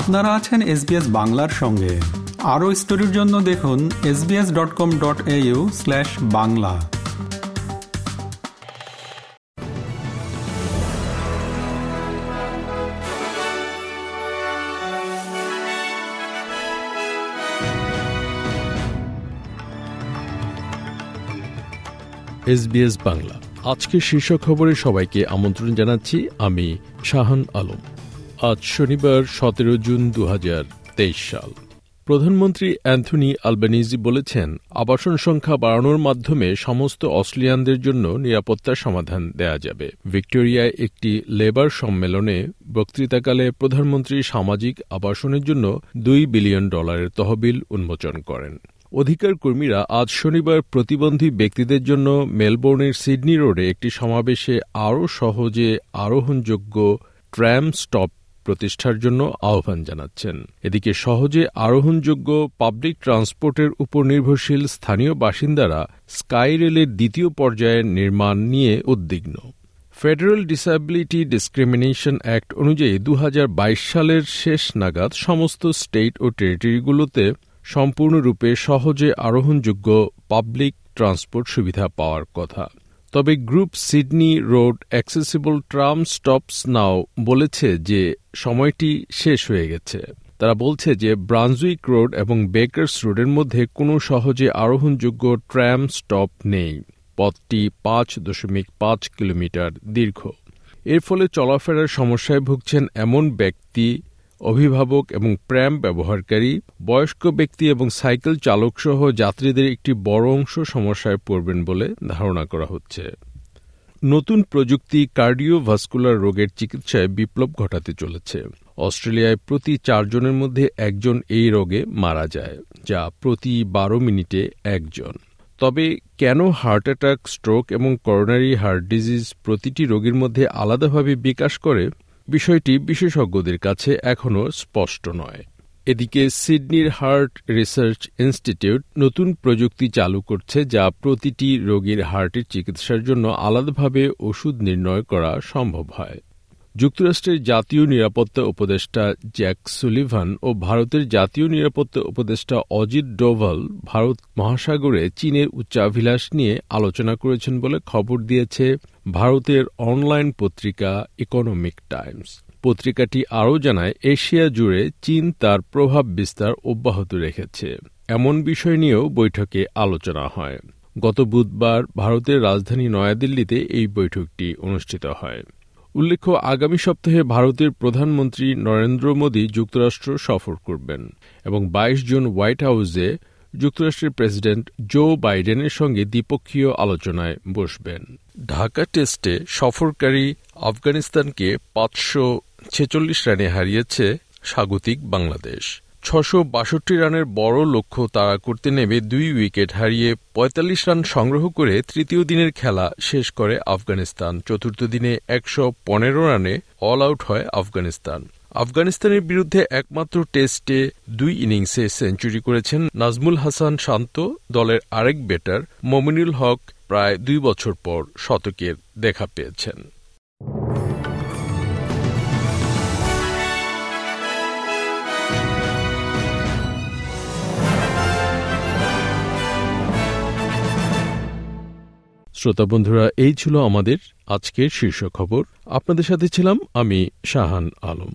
আপনারা আছেন এসবিএস বাংলার সঙ্গে। আরও স্টোরির জন্য দেখুন SBS dot com dot au slash Bangla. SBS Bangla. আজকের শীর্ষ খবরে সবাইকে আমন্ত্রণ জানাচ্ছি আমি শাহান আলম। আজ শনিবার সতেরো জুন দু হাজার তেইশ সাল। প্রধানমন্ত্রী অ্যান্থনি আলবানিজি বলেছেন, আবাসন সংখ্যা বাড়ানোর মাধ্যমে সমস্ত অস্ট্রেলিয়ানদের জন্য নিরাপত্তার সমাধান দেয়া যাবে। ভিক্টোরিয়ায় একটি লেবার সম্মেলনে বক্তৃতাকালে প্রধানমন্ত্রী সামাজিক আবাসনের জন্য দুই বিলিয়ন ডলারের তহবিল উন্মোচন করেন। অধিকার কর্মীরা আজ শনিবার প্রতিবন্ধী ব্যক্তিদের জন্য মেলবোর্নের সিডনি রোডে একটি সমাবেশে আরও সহজে আরোহণযোগ্য ট্র্যাম স্টপ প্রতিষ্ঠার জন্য আহ্বান জানাচ্ছেন। এদিকে সহজে আরোহণযোগ্য পাবলিক ট্রান্সপোর্টের উপর নির্ভরশীল স্থানীয় বাসিন্দারা স্কাই রেলের দ্বিতীয় পর্যায়ের নির্মাণ নিয়ে উদ্বিগ্ন। ফেডারেল ডিসএবিলিটি ডিসক্রিমিনেশন অ্যাক্ট অনুযায়ী দু হাজার বাইশ সালের শেষ নাগাদ সমস্ত স্টেট ও টেরিটরিগুলোতে সম্পূর্ণরূপে সহজে আরোহণযোগ্য পাবলিক ট্রান্সপোর্ট সুবিধা পাওয়ার কথা। তবে group Sydney road accessible tram stops now বলেছে যে সময়টি শেষ হয়ে গেছে। তারা বলছে যে ব্রানজুইক রোড এবং বেকার্স রোডের মধ্যে কোনো সহজে আরোহণযোগ্য ট্রাম স্টপ নেই। পথটি পাঁচ দশমিক পাঁচ কিলোমিটার দীর্ঘ। এর ফলে চলাফেরার সমস্যায় ভুগছেন এমন ব্যক্তি অভিভাবক এবং প্র্যাম ব্যবহারকারী, বয়স্ক ব্যক্তি এবং সাইকেল চালকসহ যাত্রীদের একটি বড় অংশ সমস্যায় পড়বেন বলে ধারণা করা হচ্ছে। নতুন প্রযুক্তি কার্ডিওভাস্কুলার রোগের চিকিৎসায় বিপ্লব ঘটাতে চলেছে। অস্ট্রেলিয়ায় প্রতি চারজনের মধ্যে একজন এই রোগে মারা যায়, যা প্রতি বারো মিনিটে একজন। তবে কেন হার্ট অ্যাটাক, স্ট্রোক এবং করোনারি হার্ট ডিজিজ প্রতিটি রোগীর মধ্যে আলাদাভাবে বিকাশ করে? বিষয়টি বিশেষজ্ঞদের কাছে এখনও স্পষ্ট নয়। এদিকে সিডনির হার্ট রিসার্চ ইনস্টিটিউট নতুন প্রযুক্তি চালু করছে যা প্রতিটি রোগীর হার্টের চিকিৎসার জন্য আলাদাভাবে ওষুধ নির্ণয় করা সম্ভব হয়। যুক্তরাষ্ট্রের জাতীয় নিরাপত্তা উপদেষ্টা জ্যাক সুলিভান ও ভারতের জাতীয় নিরাপত্তা উপদেষ্টা অজিত ডোভাল ভারত মহাসাগরে চীনের উচ্চাভিলাষ নিয়ে আলোচনা করেছেন বলে খবর দিয়েছে ভারতের অনলাইন পত্রিকা ইকোনমিক টাইমস পত্রিকাটি আরও জানায়, এশিয়া জুড়ে চীন তার প্রভাব বিস্তার অব্যাহত রেখেছে। এমন বিষয় নিয়েও বৈঠকে আলোচনা হয়। গত বুধবার ভারতের রাজধানী নয়াদিল্লিতে এই বৈঠকটি অনুষ্ঠিত হয়। উল্লেখ্য, আগামী সপ্তাহে ভারতের প্রধানমন্ত্রী নরেন্দ্র মোদী যুক্তরাষ্ট্র সফর করবেন এবং বাইশ জুন হোয়াইট হাউসে যুক্তরাষ্ট্রের প্রেসিডেন্ট জো বাইডেনের সঙ্গে দ্বিপক্ষীয় আলোচনায় বসবেন। ঢাকা টেস্টে সফরকারী আফগানিস্তানকে পাঁচশো ছেচল্লিশ রানে হারিয়েছে স্বাগতিক বাংলাদেশ। ছশো বাষট্টি রানের বড় লক্ষ্য তাড়া করতে নেমে দুই উইকেট হারিয়ে ৪৫ রান সংগ্রহ করে তৃতীয় দিনের খেলা শেষ করে আফগানিস্তান। চতুর্থ দিনে একশো পনেরো রানে অল আউট হয় আফগানিস্তান। আফগানিস্তানের বিরুদ্ধে একমাত্র টেস্টে দুই ইনিংসে সেঞ্চুরি করেছেন নাজমুল হাসান শান্ত, দলের আরেক ব্যাটার মমিনুল হক, প্রায় দুই বছর পর শতকের দেখা পেয়েছেন। শ্রোতা বন্ধুরা, এই ছিল আমাদের আজকের শীর্ষ খবর। আপনাদের সাথে ছিলাম আমি শাহান আলম।